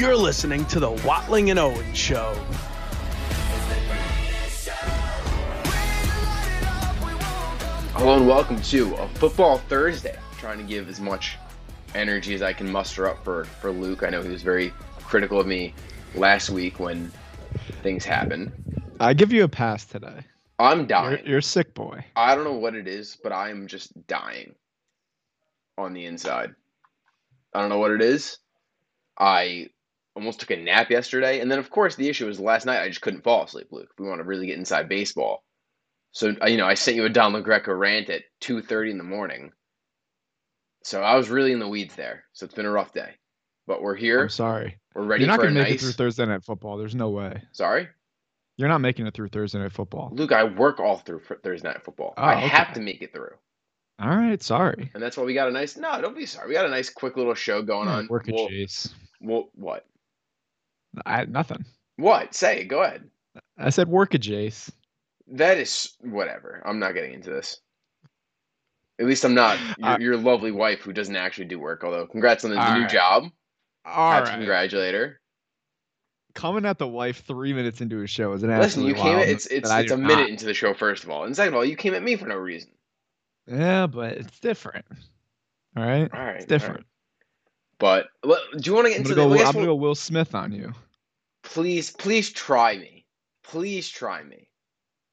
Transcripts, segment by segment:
You're listening to the Watling and Owen Show. Hello and welcome to a Football Thursday. trying to give as much energy as I can muster up for, for Luke. I know he was very critical of me last week when things happened. I give you a pass today. I'm dying. You're, you're a sick boy. I don't know what it is, but I am just dying on the inside. I don't know what it is. I almost took a nap yesterday, and then of course the issue was last night I just couldn't fall asleep, Luke. If we want to really get inside baseball. So uh, you know, I sent you a Don LaGreca rant at two thirty in the morning. So I was really in the weeds there. So it's been a rough day, but we're here. I'm sorry. We're ready. You're not gonna make nice... it through Thursday night football. There's no way. Sorry, You're not making it through Thursday night football. Luke. I work all through Thursday night football. Oh, I okay. have to make it through, All right, sorry. and that's why we got a nice. No, don't be sorry. We got a nice, quick little show going on. Work We'll- Chase. we'll- what? I nothing. What? Say it. Go ahead. I said work a Jace. That is whatever. I'm not getting into this. At least I'm not your, Uh, your lovely wife who doesn't actually do work. Although, congrats on the, new right. job. All Have to congratulate her. Coming at the wife three minutes into a show is an Listen, you absolute came. wild It's it's it's a do minute into the show. First of all, and second of all, you came at me for no reason. Yeah, but it's different. All right, All right, it's different. But well, do you want to get I'm into gonna the? go. I'm gonna we'll- go Will Smith on you. Please, please try me. Please try me.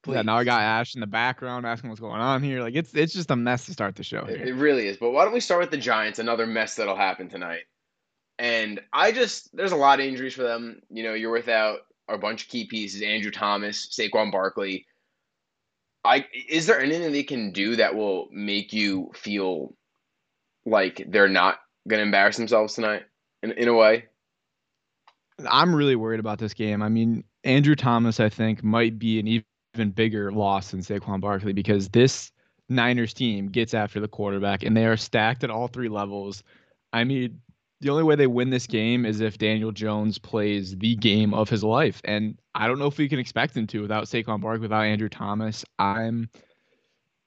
Please. Yeah, now I got Ash in the background asking what's going on here. Like it's it's just a mess to start the show It, it really is. But why don't we start with the Giants? Another mess that'll happen tonight. And I just there's a lot of injuries for them. You know, you're without a bunch of key pieces: Andrew Thomas, Saquon Barkley. I is there anything they can do that will make you feel like they're not going to embarrass themselves tonight in in a way? I'm really worried about this game. I mean, Andrew Thomas, I think, might be an even bigger loss than Saquon Barkley because this Niners team gets after the quarterback and they are stacked at all three levels. I mean, the only way they win this game is if Daniel Jones plays the game of his life. And I don't know if we can expect him to without Saquon Barkley, without Andrew Thomas. I'm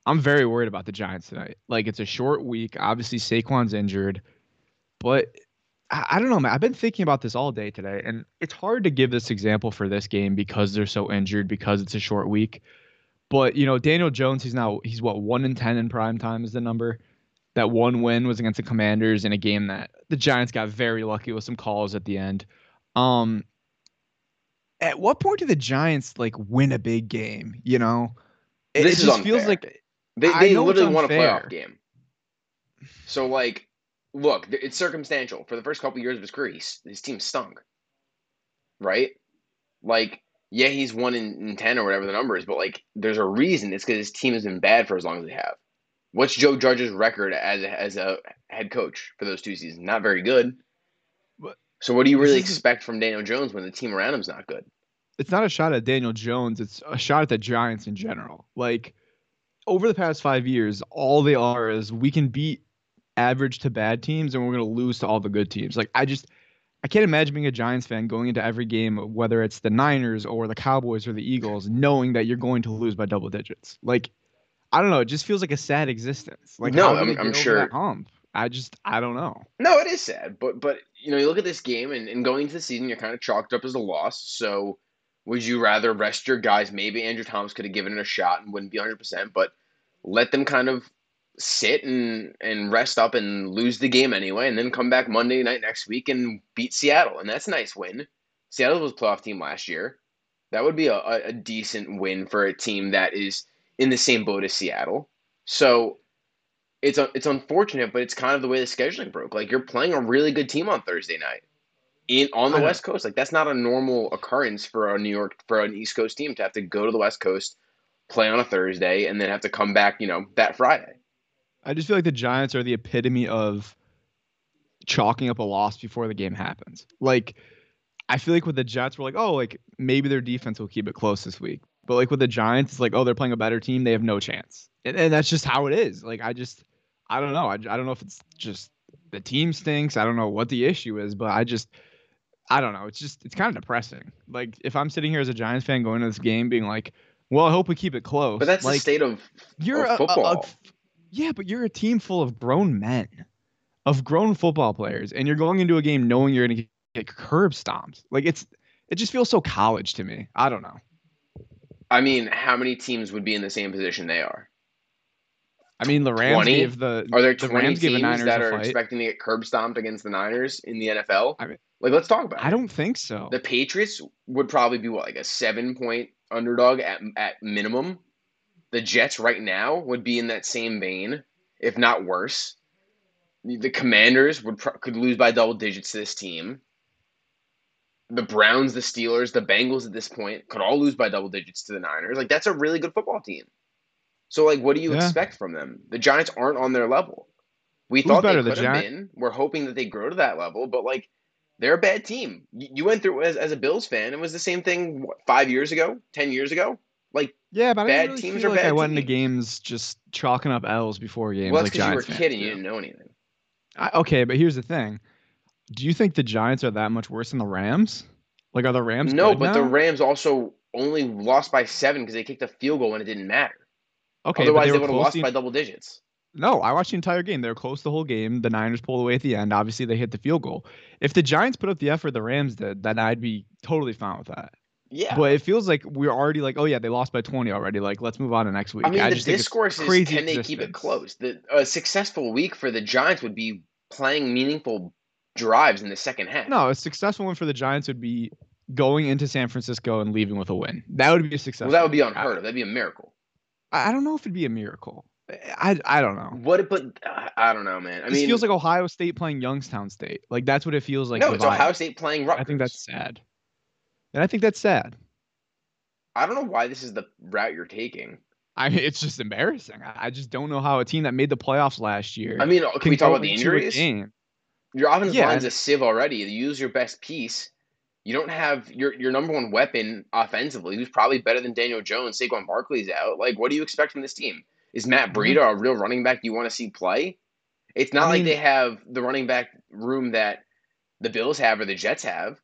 I'm very worried about the Giants tonight. Like it's a short week. Obviously, Saquon's injured, but I, I don't know, man. I've been thinking about this all day today, and it's hard to give this example for this game because they're so injured because it's a short week. But you know, Daniel Jones, he's now he's what one in ten in prime time is the number. That one win was against the Commanders in a game that the Giants got very lucky with some calls at the end. Um, at what point do the Giants like win a big game? You know, it, This it just feels like They they literally won a unfair. playoff game. So like, look, it's circumstantial. For the first couple years of his career, he's, his team stunk. Right? Like, yeah, he's one in, in ten or whatever the number is, but like, there's a reason. It's because his team has been bad for as long as they have. What's Joe Judge's record as a, as a head coach for those two seasons? Not very good. But So what do you really expect from Daniel Jones when the team around him's not good? it's not a shot at Daniel Jones. It's a shot at the Giants in general. Like over the past five years, all they are is we can beat average to bad teams and we're going to lose to all the good teams. Like I just, I can't imagine being a Giants fan going into every game, whether it's the Niners or the Cowboys or the Eagles, knowing that you're going to lose by double digits. Like, I don't know. It just feels like a sad existence. Like, No, I'm- I'm sure- hump? I just, I don't know. No, it is sad, but but you know, you look at this game and, and going into the season, you're kind of chalked up as a loss. So, would you rather rest your guys? Maybe Andrew Thomas could have given it a shot and wouldn't be 100, percent but let them kind of sit and and rest up and lose the game anyway, and then come back Monday night next week and beat Seattle, and that's a nice win. Seattle was a playoff team last year. That would be a, a, decent win for a team that is in the same boat as Seattle. So it's it's unfortunate, but it's kind of the way the scheduling broke. Like you're playing a really good team on Thursday night in on the. West Coast. Like that's not a normal occurrence for a New York for an East Coast team to have to go to the West Coast, play on a Thursday, and then have to come back, you know, that Friday. I just feel like the Giants are the epitome of chalking up a loss before the game happens. Like, I feel like with the Jets, we're like, oh, like maybe their defense will keep it close this week. But like with the Giants, it's like, oh, they're playing a better team. They have no chance. And, and that's just how it is. Like, I just, I don't know. I, I don't know if it's just the team stinks. I don't know what the issue is, but I just, I don't know. It's just, it's kind of depressing. Like, if I'm sitting here as a Giants fan going to this game being like, well, I hope we keep it close. But that's like, the state of, you're of a- a- a- football. Yeah, but you're a team full of grown men, of grown football players, and you're going into a game knowing you're going to get curb stomped. Like it's it just feels so college to me. I don't know. I mean, how many teams would be in the same position they are? I mean, the Rams 20? gave the Are there the 20 Rams gave the teams Niners that are expecting to get curb stomped against the Niners in the NFL? I mean- like, let's talk about it. I don't think so. The Patriots would probably be what, like a seven point underdog at at minimum. The Jets right now would be in that same vein, if not worse. The Commanders would could lose by double digits to this team. The Browns, the Steelers, the Bengals at this point could all lose by double digits to the Niners. Like that's a really good football team. So like, what do you Yeah. expect from them? The Giants aren't on their level. We Who's thought they better, the could have been. We're hoping that they grow to that level, but like they're a bad team. You you went through as, as a Bills fan. It was the same thing what, five years ago, ten years ago. Yeah, but I bad didn't really teams feel are like I went into games just chalking up L's before games. well, like because you were a kid and you didn't know anything. I, okay, but here's the thing: Do you think the Giants are that much worse than the Rams? Like, are the Rams? no, but the? Rams also only lost by seven because they kicked a field goal and it didn't matter. okay, Otherwise, they, they, would have lost the- by double digits. No, I watched the entire game. They were close the whole game. The Niners pulled away at the end. Obviously, they hit the field goal. If the Giants put up the effort the Rams did, then I'd be totally fine with that. Yeah. But it feels like we're already like, oh yeah, they lost by 20 already. Like, let's move on to next week. I mean, the just think it's discourse is can they keep it existence. close? The, a successful week for the Giants would be playing meaningful drives in the second half. No, a successful one for the Giants would be going into San Francisco and leaving with a win. That would be a success. well, that would be unheard of. That'd be a miracle. I, I don't know if it'd be a miracle. I, I don't know. What? But uh, I don't know, man. I this mean, it feels like Ohio State playing Youngstown State. Like that's what it feels like. no, it's. Ohio State playing Rutgers. I think that's sad. And I think that's sad. I don't know why this is the route you're taking. I mean, it's just embarrassing. I, just don't know how a team that made the playoffs last year. I mean, can we talk about the injuries? Your offensive Yeah, line's a sieve already. You use your best piece. You don't have your your number one weapon offensively, who's probably better than Daniel Jones. Saquon Barkley's out. Like, what do you expect from this team? Is Matt Mhm. Breida a real running back you want to see play? It's not I like they have the running back room that the Bills have or the Jets have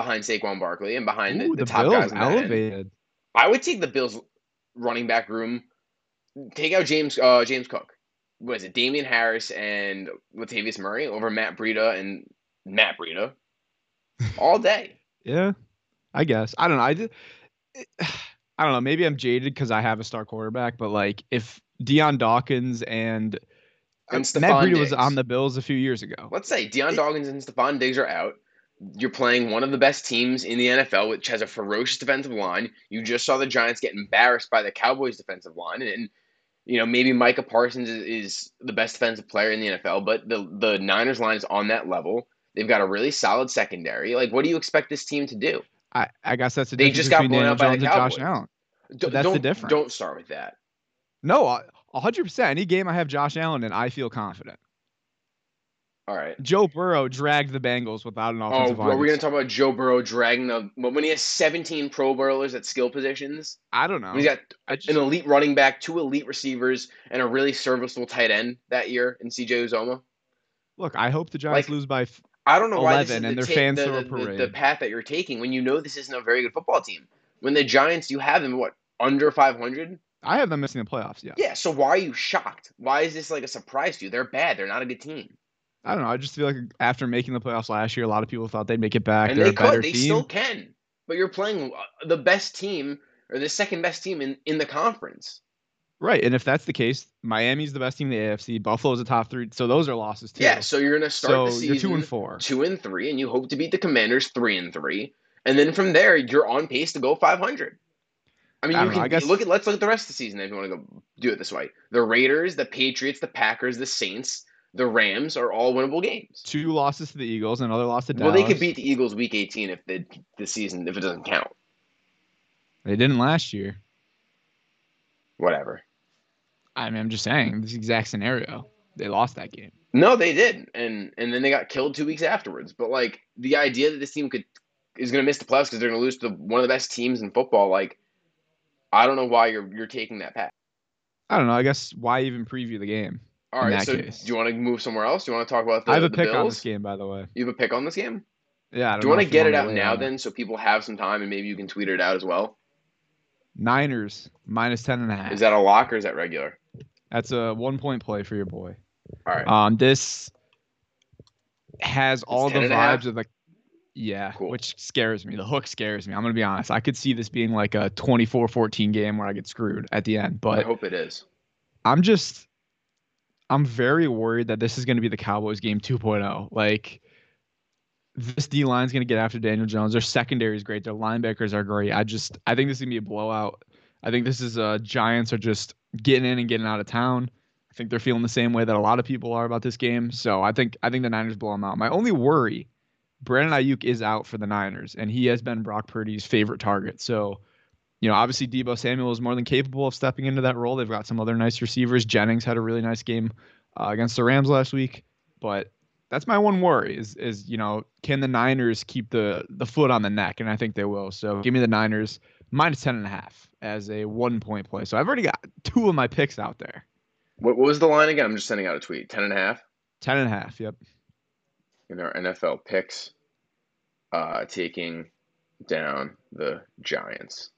behind Saquon Barkley and behind Ooh, the, the, the top Bills guys. in that end. elevated. I would take the Bills running back room. Take out James uh, James Cook. Was it? Damien Harris and Latavius Murray over Matt Breida and Matt Breida all day. Yeah, I guess. I don't know. I did. I don't know. Maybe I'm jaded because I have a star quarterback, but like if Dion Dawkins and, And Matt Stephon Breida was on the Bills a few years ago. Let's say Dion Dawkins and Stefon Diggs are out. You're playing one of the best teams in the NFL, which has a ferocious defensive line. You just saw the Giants get embarrassed by the Cowboys' defensive line, and, you know maybe Micah Parsons is, is the best defensive player in the NFL, but the the Niners line is on that level. They've got a really solid secondary. Like, what do you expect this team to do? I, I guess that's the They difference just got blown Daniel out by the Jones and Josh Allen. D- that's the difference. Don't start with that. No, hundred percent. Any game I have Josh Allen and I feel confident. All right. Joe Burrow dragged the Bengals without an offensive Oh, offensive are we going to talk about Joe Burrow dragging the but when he has 17 Pro Bowlers at skill positions? I don't know. He's got just, an elite running back, two elite receivers, and a really serviceable tight end that year in CJ Uzomah. look, I hope the Giants like, lose by. I don't know why this is and the, their ta- fans the, throw a the- the- the path that you're taking when you know this isn't a very good football team. When the Giants, you have them what under 500? I have them missing the playoffs. Yeah. Yeah. So why are you shocked? Why is this like a surprise to you? They're bad. They're not a good team, I don't know. I just feel like after making the playoffs last year, a lot of people thought they'd make it back. and They're they a better could. They team. still can. But you're playing uh, the best team or the second best team in in the conference. Right. And if that's the case, Miami's the best team in the AFC. Buffalo's the top three. So those are losses too. Yeah. So you're gonna start so the season you're two and four. two and three, and you hope to beat the Commanders three and three, and then from there you're on pace to go 500. I mean, I you don't know, I guess- look at let's look at the rest of the season if you want to go do it this way. The Raiders, the Patriots, the Packers, the Saints, the Rams are all winnable games. Two losses to the Eagles, and another loss to Well, they could beat the Eagles week 18 if the the season if it doesn't count. They didn't last year. Whatever. I mean, I'm just saying this exact scenario. They lost that game. No, they did, and and then they got killed two weeks afterwards. But like the idea that this team could is going to miss the playoffs because they're going to lose to one of the best teams in football, like I don't know why you're you're taking that path. I don't know. I guess why even preview the game? All right, so case. do you want to move somewhere else? Do you want to talk about the, I have a pick Bills? on this game, by the way. You have a pick on this game? Yeah. I don't Do you want to get it out now then, so people have some time and maybe you can tweet it out as well? Niners minus ten and a half. Is that a lock or is that regular? That's a one point play for your boy. All right. Um, this has all 10 the and a half? vibes of the. Yeah, Cool. which scares me. The hook scares me. I'm gonna be honest. I could see this being like a 24-14 game where I get screwed at the end. But I hope it is. I'm just I'm very worried that this is going to be the Cowboys game 2.0. Like this D line is going to get after Daniel Jones. Their secondary is great. Their linebackers are great. I just I think this is going to be a blowout. I think this is uh Giants are just getting in and getting out of town. I think they're feeling the same way that a lot of people are about this game. So I think I think the Niners blow them out. My only worry, Brandon Aiyuk is out for the Niners, and he has been Brock Purdy's favorite target. So you know, obviously Deebo Samuel is more than capable of stepping into that role. They've got some other nice receivers. Jennings had a really nice game uh, against the Rams last week, but that's my one worry is is you know can the Niners keep the the foot on the neck, and I think they will. So give me the Niners minus ten and a half as a one point play. So I've already got two of my picks out there. What, what was the line again? I'm just sending out a tweet. Ten and a half Ten and a half. Yep. in our NFL picks, uh, taking down the Giants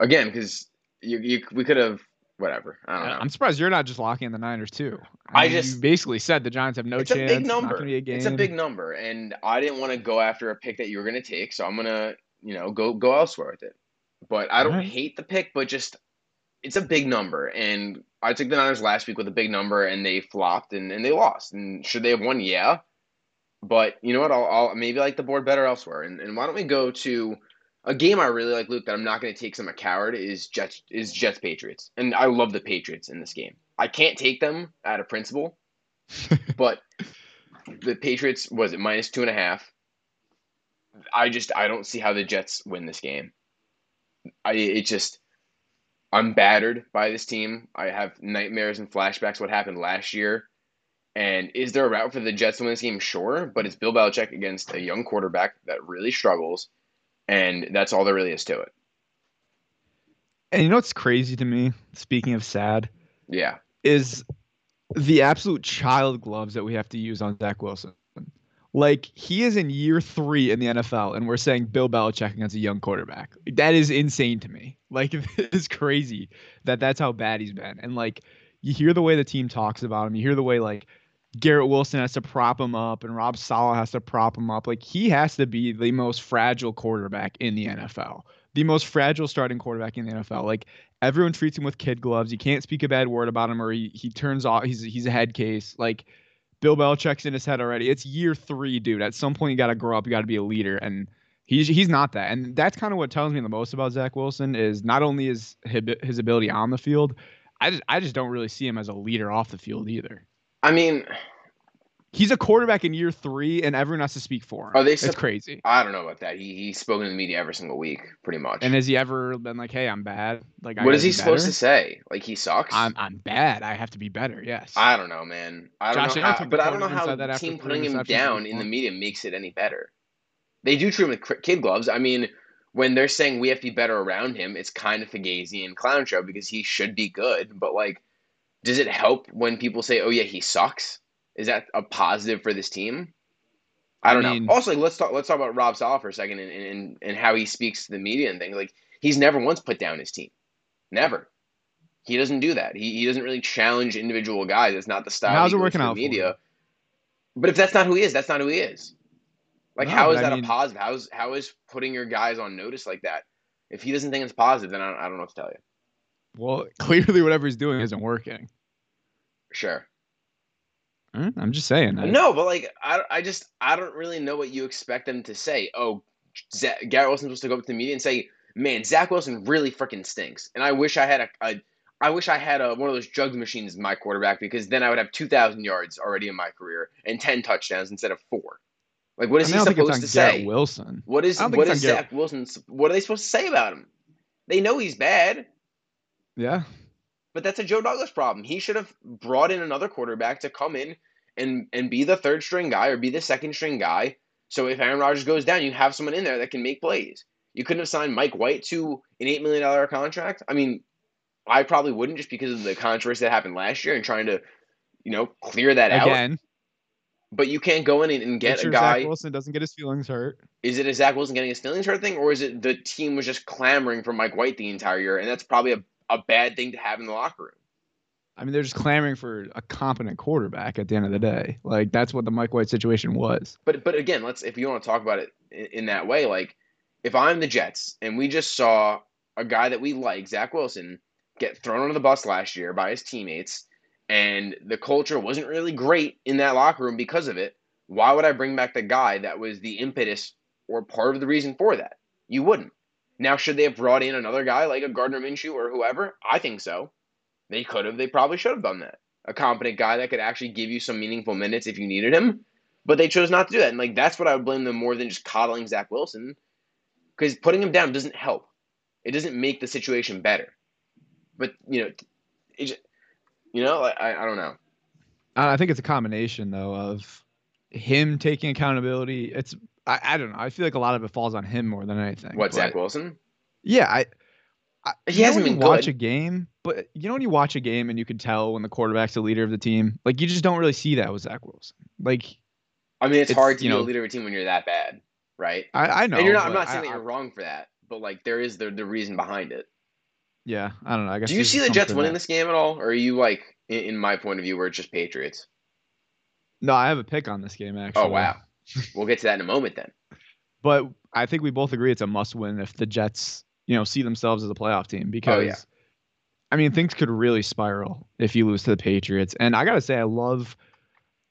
again because you, you we could have whatever. I don't know. I'm surprised you're not just locking in the Niners too. I mean, just- you basically said the Giants have no it's chance. a big It's not number. be a game. It's a big number, and I didn't want to go after a pick that you were going to take, so I'm gonna, you know, go go elsewhere with it. But I don't Alright. hate the pick, but just it's a big number, and I took the Niners last week with a big number, and they flopped and, and they lost. And should they have won? Yeah. But you know what? I'll, I'll maybe like the board better elsewhere. And, and why don't we go to a game I really like, Luke, that I'm not going to take some a coward is Jets is Jets Patriots, and I love the Patriots in this game. I can't take them out of principle, but the Patriots was it minus two and a half. I just I don't see how the Jets win this game. I it just I'm battered by this team. I have nightmares and flashbacks what happened last year. And is there a route for the Jets to win this game? Sure, but it's Bill Belichick against a young quarterback that really struggles, and that's all there really is to it. And you know what's crazy to me? Speaking of sad, Yeah, is the absolute child gloves that we have to use on Zach Wilson. Like he is in year three in the NFL, and we're saying Bill Belichick against a young quarterback. That is insane to me. Like it's crazy that that's how bad he's been. And like you hear the way the team talks about him, you hear the way like Garrett Wilson has to prop him up, and Rob Saleh has to prop him up. Like he has to be the most fragile quarterback in the NFL, the most fragile starting quarterback in the NFL. Like everyone treats him with kid gloves. You can't speak a bad word about him, or he he turns off. He's he's a head case. Like Bill Belichick's in his head already. It's year three, dude. At some point, you got to grow up. You got to be a leader, and he's he's not that. And that's kind of what tells me the most about Zach Wilson is not only is his, his ability on the field, I just I just don't really see him as a leader off the field either. I mean, He's a quarterback in year three, and everyone has to speak for him. Are they It's sup- crazy. I don't know about that. He he's spoken to the media every single week, pretty much. And has he ever been like, "Hey, I'm bad"? Like, I what is he be supposed to say? Like he sucks? I'm I'm bad. I have to be better. Yes. I don't know, man. I don't Josh know how, but I don't know how that the team putting him down in the media makes it any better. They do treat him with kid gloves. I mean, when they're saying we have to be better around him, it's kind of fugazi and clown show because he should be good. But like, does it help when people say, "Oh yeah, he sucks"? Is that a positive for this team? I I don't mean- know. Also, like, let's talk. Let's talk about Rob Saleh for a second and, and and how he speaks to the media and things. Like he's never once put down his team. Never. He doesn't do that. He, he doesn't really challenge individual guys. It's not the style. How's it working out media. But if that's not who he is, that's not who he is. Like, No, how is I that mean- a positive? How is how is putting your guys on notice like that? If he doesn't think it's positive, then I don't, I don't know what to tell you. Well, clearly, whatever he's doing isn't working. Sure. I'm just saying. I- No, but like I, I just I don't really know what you expect them to say. Oh, Zach, Garrett Wilson's supposed to go up to the media and say, "Man, Zach Wilson really freaking stinks," and I wish I had a, a I wish I had a, one of those jugs machines as my quarterback because then I would have two thousand yards already in my career and ten touchdowns instead of four. Like, what is I mean, he don't think it's supposed to Garrett say? Wilson. What is I don't think what is on Garrett- Zach Wilson? What are they supposed to say about him? They know he's bad. Yeah. But that's a Joe Douglas problem. He should have brought in another quarterback to come in and and be the third string guy or be the second string guy. So if Aaron Rodgers goes down, you have someone in there that can make plays. You couldn't have signed Mike White to an eight million dollar contract. I mean, I probably wouldn't just because of the controversy that happened last year and trying to, you know, clear that out. But you can't go in and, and get sure a guy. Zach Wilson doesn't get his feelings hurt. Is it a Zach Wilson getting his feelings hurt thing, or is it the team was just clamoring for Mike White the entire year, and that's probably a, a bad thing to have in the locker room? I mean, they're just clamoring for a competent quarterback at the end of the day. Like that's what the Mike White situation was. But but again, let's if you want to talk about it in, in that way, like if I'm the Jets and we just saw a guy that we like, Zach Wilson, get thrown under the bus last year by his teammates, and the culture wasn't really great in that locker room because of it. Why would I bring back the guy that was the impetus or part of the reason for that? You wouldn't. Now, should they have brought in another guy like a Gardner Minshew or whoever? I think so. They could have. They probably should have done that. A competent guy that could actually give you some meaningful minutes if you needed him. But they chose not to do that. And like that's what I would blame them more than just coddling Zach Wilson. Because putting him down doesn't help. It doesn't make the situation better. But you know, it just, you know, I, I don't know. I think it's a combination though of him taking accountability. It's I, I don't know. I feel like a lot of it falls on him more than anything. What but- Zach Wilson? Yeah, I. I He know hasn't been watch good. a game, but you know when you watch a game and you can tell when the quarterback's the leader of the team. Like you just don't really see that with Zach Wilson. Like I mean, it's, It's, hard to you be a know- leader of a team when you're that bad, right? I, I know. and you're not. I'm not saying I- that you're wrong for that, but like there is the the reason behind it. Yeah, I don't know. I guess. Do you see the Jets winning that. this game at all, or are you like in, in my point of view where it's just Patriots? No, I have a pick on this game actually. Oh wow, we'll get to that in a moment then. But I think we both agree it's a must-win if the Jets, you know, see themselves as a playoff team oh, because Oh, yeah. I mean, things could really spiral if you lose to the Patriots. And I got to say I love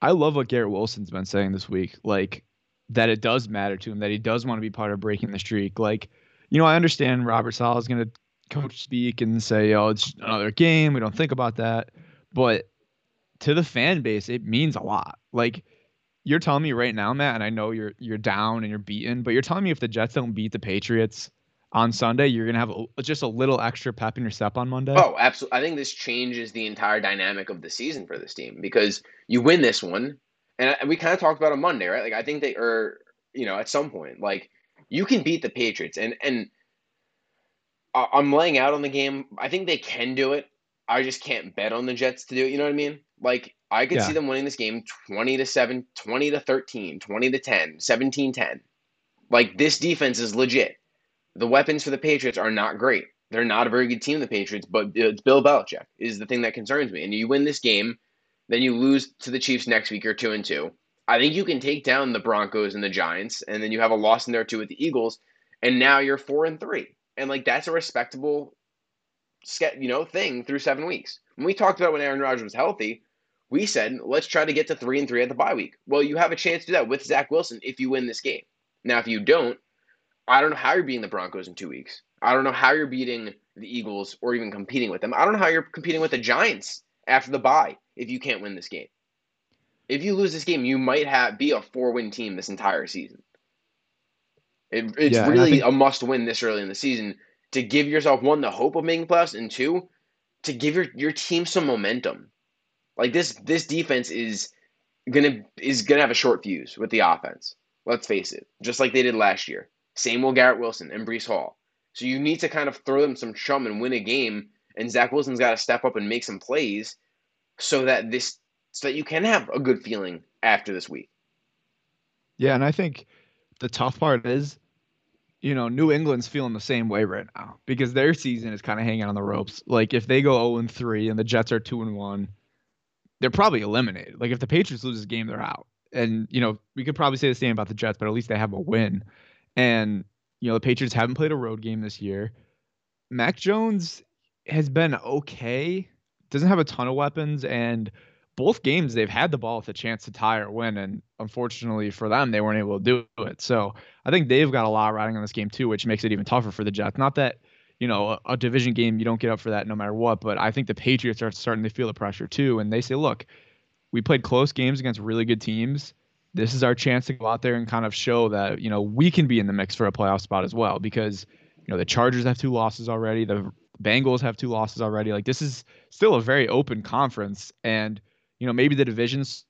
I love what Garrett Wilson's been saying this week, like that it does matter to him that he does want to be part of breaking the streak. Like, you know, I understand Robert Saleh is going to coach speak and say, "Oh, it's another game. We don't think about that." But to the fan base, it means a lot. Like you're telling me right now, Matt, and I know you're you're down and you're beaten, but you're telling me if the Jets don't beat the Patriots on Sunday, you're gonna have a, just a little extra pep in your step on Monday. Oh, absolutely. I think this changes the entire dynamic of the season for this team because you win this one, and we kind of talked about it Monday, right? Like I think they are, you know, at some point, like you can beat the Patriots, and and I'm laying out on the game. I think they can do it. I just can't bet on the Jets to do it. You know what I mean? Like I could Yeah. see them winning this game 20 to 7, 20 to 13, 20 to 10, 17 10. Like this defense is legit. The weapons for the Patriots are not great. They're not a very good team, the Patriots, but it's Bill Belichick is the thing that concerns me. And you win this game, then you lose to the Chiefs next week or two and two. I think you can take down the Broncos and the Giants, and then you have a loss in there too with the Eagles, and now you're four and three, and like that's a respectable, you know, thing through seven weeks. When we talked about when Aaron Rodgers was healthy, we said let's try to get to three and three at the bye week. Well, you have a chance to do that with Zach Wilson if you win this game. Now, if you don't, I don't know how you're beating the Broncos in two weeks. I don't know how you're beating the Eagles or even competing with them. I don't know how you're competing with the Giants after the bye if you can't win this game. If you lose this game, you might have be a four win team this entire season. It, it's Yeah, really think- a must win this early in the season to give yourself one the hope of making playoffs and two to give your, your team some momentum. Like this this defense is gonna is gonna have a short fuse with the offense. Let's face it, just like they did last year. Same with Garrett Wilson and Breece Hall. So you need to kind of throw them some chum and win a game. And Zach Wilson's got to step up and make some plays so that this so that you can have a good feeling after this week. Yeah, and I think the tough part is, you know, New England's feeling the same way right now because their season is kind of hanging on the ropes. Like if they go 0 and 3 and the Jets are 2 and 1, they're probably eliminated. Like if the Patriots lose this game, they're out. And you know, we could probably say the same about the Jets, but at least they have a win. And you know, the Patriots haven't played a road game this year. Mac Jones has been okay. Doesn't have a ton of weapons and both games they've had the ball with a chance to tie or win and unfortunately for them they weren't able to do it so i think they've got a lot riding on this game too which makes it even tougher for the jets not that you know a, a division game you don't get up for that no matter what but i think the patriots are starting to feel the pressure too and they say look we played close games against really good teams this is our chance to go out there and kind of show that you know we can be in the mix for a playoff spot as well because you know the chargers have two losses already the bengals have two losses already like this is still a very open conference and you know, maybe the division's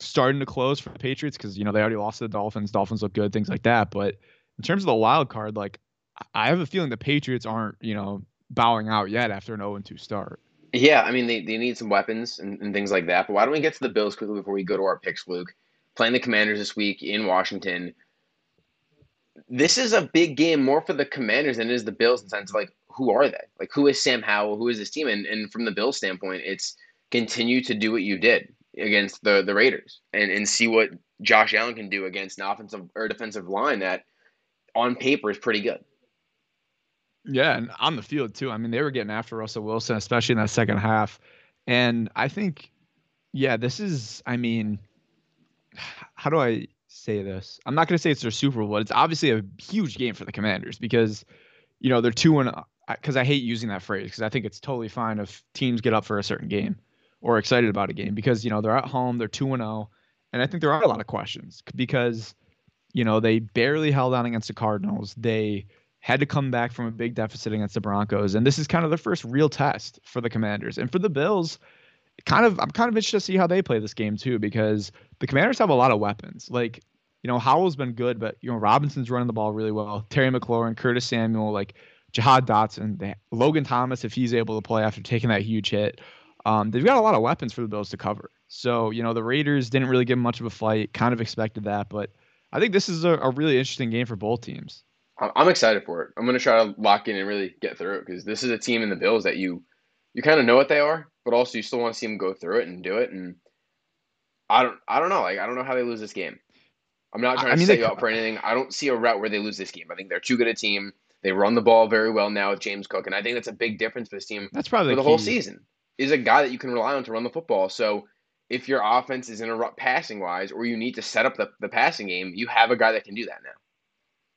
starting to close for the Patriots because you know they already lost to the Dolphins. Dolphins look good, things like that. But in terms of the wild card, like I have a feeling the Patriots aren't you know bowing out yet after an 0 2 start. Yeah, I mean they, they need some weapons and, and things like that. But why don't we get to the Bills quickly before we go to our picks, Luke? Playing the Commanders this week in Washington. This is a big game more for the Commanders than it is the Bills in the sense of like who are they? Like who is Sam Howell? Who is this team? And and from the Bills standpoint, it's continue to do what you did against the the Raiders and and see what Josh Allen can do against an offensive or defensive line that on paper is pretty good. Yeah, and on the field too. I mean, they were getting after Russell Wilson, especially in that second half. And I think, yeah, this is. I mean, how do I say this? I'm not going to say it's their Super Bowl. It's obviously a huge game for the Commanders because, you know, they're two and uh, because I hate using that phrase because I think it's totally fine if teams get up for a certain game or excited about a game because you know they're at home, they're two and zero, oh, and I think there are a lot of questions because, you know, they barely held on against the Cardinals. They had to come back from a big deficit against the Broncos, and this is kind of the first real test for the Commanders and for the Bills. Kind of, I'm kind of interested to see how they play this game too, because the Commanders have a lot of weapons. Like, you know, Howell's been good, but you know, Robinson's running the ball really well. Terry McLaurin, Curtis Samuel, like Jahan Dotson, Logan Thomas, if he's able to play after taking that huge hit. Um, they've got a lot of weapons for the Bills to cover. So, you know, the Raiders didn't really give much of a fight, kind of expected that, but I think this is a, a really interesting game for both teams. I'm excited for it. I'm going to try to lock in and really get through it because this is a team in the Bills that you you kind of know what they are, but also you still want to see them go through it and do it. And I don't I don't know. Like I don't know how they lose this game. I'm not trying I to mean, set you up for anything. I don't see a route where they lose this game. I think they're too good a team. They run the ball very well now with James Cook, and I think that's a big difference for this team. That's probably for the, the whole season. Is a guy that you can rely on to run the football. So if your offense is in a rut passing wise, or you need to set up the, the passing game, you have a guy that can do that now.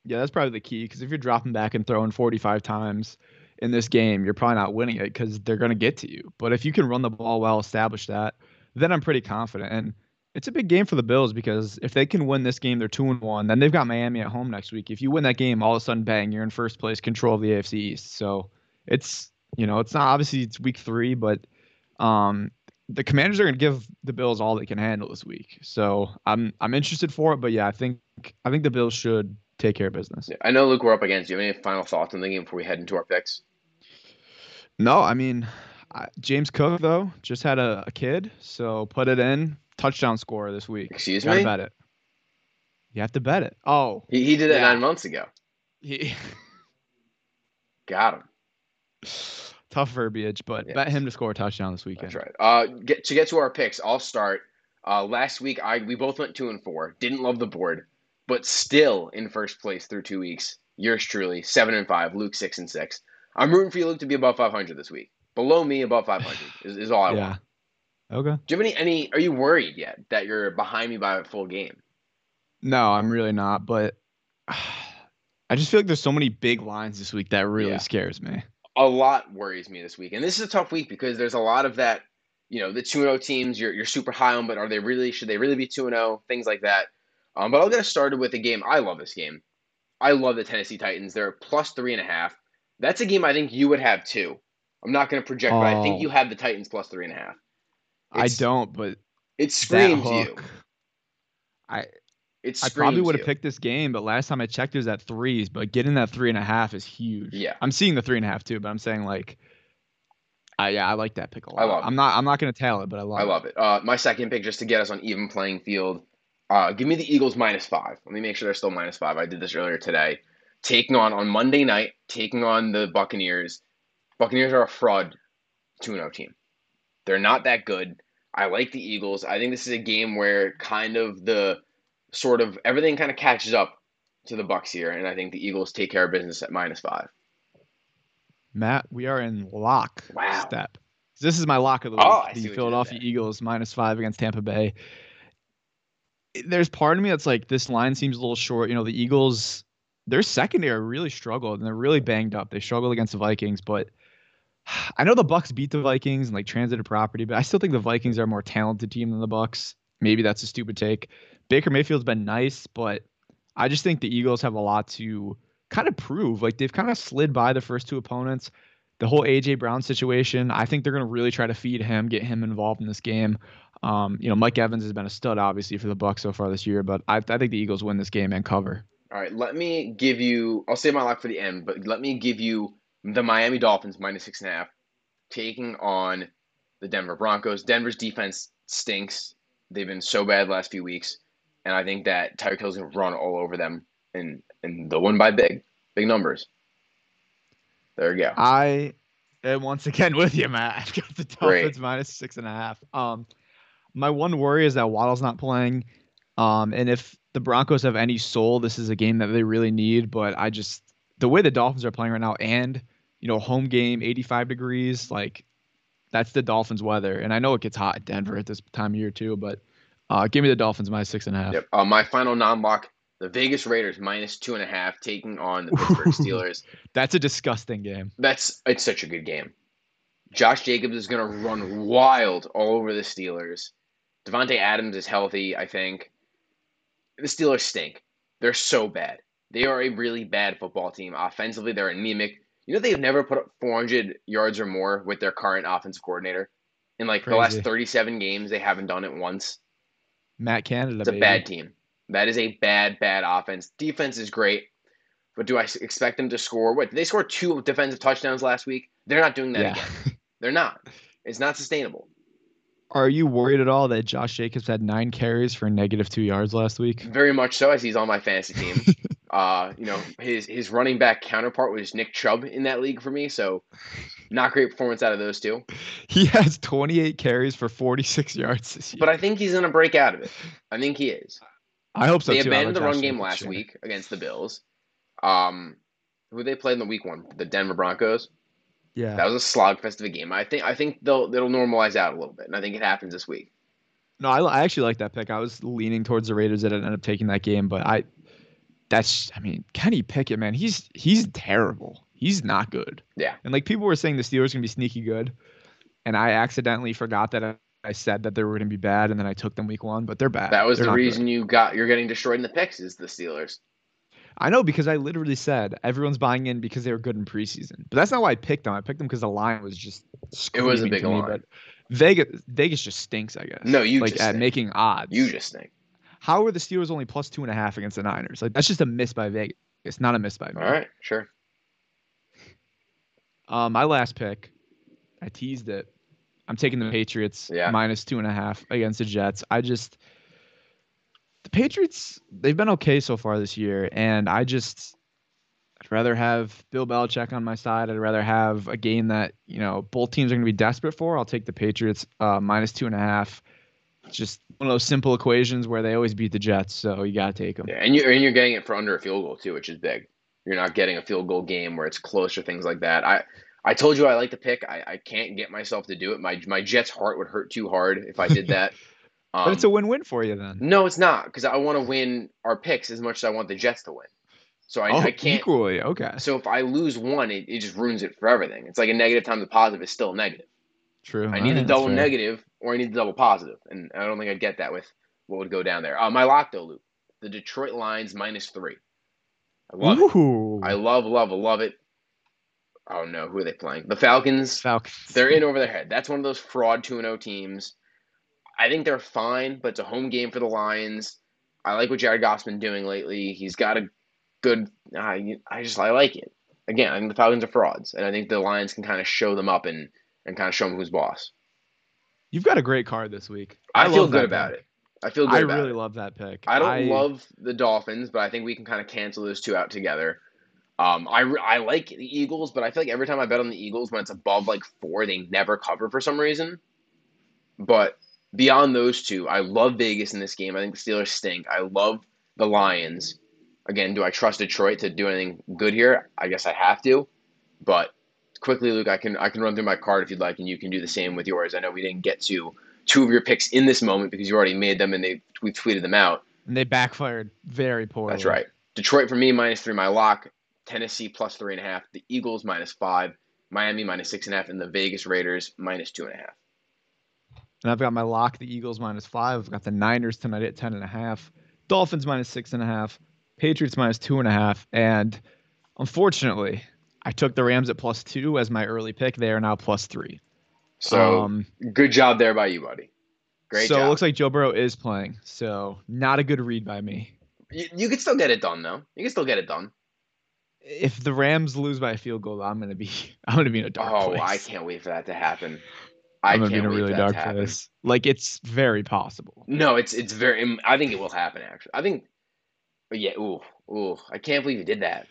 Yeah, that's probably the key because if you're dropping back and throwing 45 times in this game, you're probably not winning it because they're going to get to you. But if you can run the ball well, establish that, then I'm pretty confident. And it's a big game for the Bills because if they can win this game, they're two and one. Then they've got Miami at home next week. If you win that game, all of a sudden, bang, you're in first place, control of the AFC East. So it's you know, it's not obviously it's week three, but um, the Commanders are going to give the Bills all they can handle this week. So I'm I'm interested for it. But yeah, I think I think the Bills should take care of business. I know, Luke, we're up against. Do you have any final thoughts on the game before we head into our picks? No, I mean, James Cook though just had a, a, kid, so put it in touchdown scorer this week. Excuse you me. Bet it. You have to bet it. Oh, he, he did it yeah. nine months ago. He got him. Tough verbiage, but yes. bet him to score a touchdown this weekend. That's right. Uh, get to get to our picks. I'll start. Uh, last week I we both went two and four. Didn't love the board but still in first place through two weeks. Yours truly, seven and five. Luke six and six. I'm rooting for you, Luke, to be above 500 this week. Below me, above 500 is, is all I yeah. want. Okay. Do you have any, any? Are you worried yet that you're behind me by a full game? No, I'm really not. But I just feel like there's so many big lines this week that really yeah. scares me. A lot worries me this week, and this is a tough week because there's a lot of that. You know, the two zero oh teams you're you're super high on, but are they really? Should they really be two zero? Oh? Things like that. Um, but I'll get us started with a game. I love this game. I love the Tennessee Titans. They're plus three and a half. That's a game I think you would have too. I'm not going to project, oh. but I think you oh. have the Titans plus three and a half. It's, I don't, but it screams you. I it I probably would have picked this game, but last time I checked, it was at threes. But getting that three and a half is huge. Yeah, I'm seeing the three and a half too, but I'm saying like, I yeah, I like that pick a lot. I love. It. I'm not I'm not going to tell it, but I love. I love it. it. Uh, my second pick just to get us on even playing field. Uh, give me the Eagles minus five. Let me make sure they're still minus five. I did this earlier today. Taking on on Monday night, taking on the Buccaneers. Buccaneers are a fraud 2 0 team. They're not that good. I like the Eagles. I think this is a game where kind of the sort of everything kind of catches up to the Bucks here, and I think the Eagles take care of business at minus five. Matt, we are in lock wow. step. This is my lock of the oh, week. Oh, the Philadelphia Eagles minus five against Tampa Bay there's part of me that's like this line seems a little short. You know, the Eagles, their secondary really struggled and they're really banged up. They struggled against the Vikings, but I know the Bucks beat the Vikings and like transitive property, but I still think the Vikings are a more talented team than the Bucks. Maybe that's a stupid take. Baker Mayfield's been nice, but I just think the Eagles have a lot to kind of prove. Like they've kind of slid by the first two opponents. The whole AJ Brown situation, I think they're going to really try to feed him, get him involved in this game. Um, you know, Mike Evans has been a stud, obviously, for the Bucks so far this year, but I, I think the Eagles win this game and cover. All right, let me give you. I'll save my lock for the end, but let me give you the Miami Dolphins minus six and a half, taking on the Denver Broncos. Denver's defense stinks. They've been so bad the last few weeks, and I think that Tyreek Hill's gonna run all over them, and and they'll win by big, big numbers. There you go. I am once again with you, Matt. I've got the. Dolphins minus six and a half. Um, my one worry is that Waddle's not playing. Um, and if the Broncos have any soul, this is a game that they really need. But I just the way the Dolphins are playing right now, and you know, home game, 85 degrees, like that's the Dolphins' weather. And I know it gets hot in Denver at this time of year too, but uh, give me the Dolphins minus six and a half. Yep. Uh, my final non-lock: the Vegas Raiders minus two and a half, taking on the Pittsburgh Steelers. That's a disgusting game. That's it's such a good game. Josh Jacobs is gonna run wild all over the Steelers. Davante Adams is healthy, I think. The Steelers stink. They're so bad. They are a really bad football team. Offensively, they're anemic. You know they've never put up 400 yards or more with their current offensive coordinator. In like the last 37 games, they haven't done it once. Matt Canada. It's a baby. bad team. That is a bad, bad offense. Defense is great, but do I expect them to score? What did they score two defensive touchdowns last week? They're not doing that Yeah. again. They're not. It's not sustainable. Are you worried at all that Josh Jacobs had nine carries for negative two yards last week? Very much so, as he's on my fantasy team. uh, you know, his his running back counterpart was Nick Chubb in that league for me. So, not great performance out of those two. He has 28 carries for 46 yards this year. But I think he's gonna break out of it. I think he is. I hope so they too. Abandoned the like run game last week against the Bills. Um, who they played in the week one? The Denver Broncos. Yeah. That was a slogfest of a game. I think I think they'll it'll normalize out a little bit, and I think it happens this week. No, I, I actually like that pick. I was leaning towards the Raiders that ended up taking that game, but I, that's, I mean, Kenny Pickett, man, he's he's terrible. He's not good. Yeah. And like people were saying, the Steelers gonna be sneaky good, and I accidentally forgot that I, I said that they were gonna be bad, and then I took them week one, but they're bad. That was They're the not good. reason you got you're getting destroyed in the picks is the Steelers. I know because I literally said everyone's buying in because they were good in preseason, but that's not why I picked them. I picked them because the line was just. It was a big me, line. But Vegas, Vegas just stinks. I guess. No, you like just at making odds. You just think. How are the Steelers only plus two and a half against the Niners? Like that's just a miss by Vegas. It's not a miss by me. All right, sure. Um, my last pick, I teased it. I'm taking the Patriots Yeah. minus two and a half against the Jets. I just Patriots they've been okay so far this year, and I just I'd rather have Bill Belichick on my side. I'd rather have a game that you know both teams are going to be desperate for. I'll take the Patriots uh, minus two and a half. It's just one of those simple equations where they always beat the Jets, so you got to take them. Yeah, and you're and you're getting it for under a field goal too, which is big. You're not getting a field goal game where it's close or things like that. I I told you I like the pick. I, I can't get myself to do it. My my Jets heart would hurt too hard if I did that. Um, But it's a win-win for you then. no, it's not because I want to win our picks as much as I want the Jets to win. So I, oh, I can't. equally okay. So if I lose one, it, it just ruins it for everything. It's like a negative times a positive is still a negative. True. I need the double fair. negative or I need the double positive, and I don't think I'd get that with what would go down there. Uh, my lock though, Luke, the Detroit Lions minus three. I love it. I love, love, love it. Oh no, who are they playing? The Falcons. Falcons. They're in over their head. That's one of those fraud 2 0 teams. I think they're fine, but it's a home game for the Lions. I like what Jared Goff's been doing lately. He's got a good. I I just I like it. Again, I think the Falcons are frauds, and I think the Lions can kind of show them up and and kind of show them who's boss. You've got a great card this week. I, feel good about pick. it. I feel good I really it. love that pick. I don't love the Dolphins, but I think we can kind of cancel those two out together. Um, I, I like the Eagles, but I feel like every time I bet on the Eagles, when it's above like four, they never cover for some reason. But beyond those two, I love Vegas in this game. I think the Steelers stink. I love the Lions. Again, do I trust Detroit to do anything good here? I guess I have to. But quickly, Luke, I can I can run through my card if you'd like, and you can do the same with yours. I know we didn't get to two of your picks in this moment because you already made them and they we tweeted them out. And they backfired very poorly. That's right. Detroit for me minus three, my lock. Tennessee plus three and a half. The Eagles minus five. Miami minus six and a half, and the Vegas Raiders minus two and a half. And I've got my lock, the Eagles minus five. I've got the Niners tonight at ten and a half. Dolphins minus six and a half. Patriots minus two and a half. And unfortunately, I took the Rams at plus two as my early pick. They are now plus three. So um, good job there by you, buddy. Great so job. it looks like Joe Burrow is playing. So not a good read by me. you, you can still get it done though. You can still get it done. If the Rams lose by a field goal, I'm gonna be I'm gonna be in a dark oh, place. I can't wait for that to happen. I I'm gonna be in a really dark place. Like it's very possible. No, it's it's very. Um, I think it will happen. Actually, I think. Yeah, ooh, ooh, I can't believe you did that.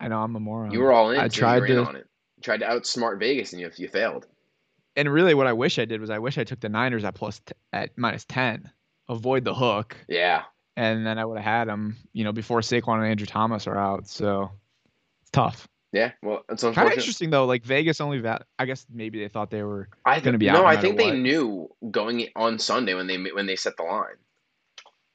I know I'm a moron. You were all in. I tried to- on it. You tried to outsmart Vegas, and you you failed. and really, what I wish I did was I wish I took the Niners at plus t- at minus ten, avoid the hook, Yeah. and then I would have had them, you know, before Saquon and Andrew Thomas are out. So it's tough. Yeah. Well, it's Kind of interesting though. Like Vegas only that. I guess maybe they thought they were. I gonna think be out no. no I think they what. knew going on Sunday when they when they set the line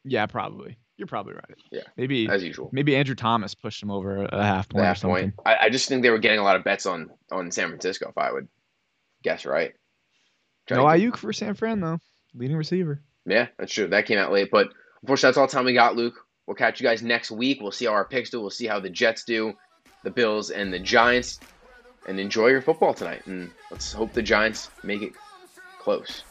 Yeah, probably. You're probably right. Yeah. Maybe as usual. maybe Andrew Thomas pushed him over a half point or half something. point. I, I just think they were getting a lot of bets on on San Francisco. If I would guess right. No Trying to- Aiyuk for San Fran though, leading receiver. Yeah, that's true. That came out late, but unfortunately, that's all time we got, Luke. We'll catch you guys next week. We'll see how our picks do. We'll see how the Jets do, the Bills, and the Giants. And enjoy your football tonight. And let's hope the Giants make it close.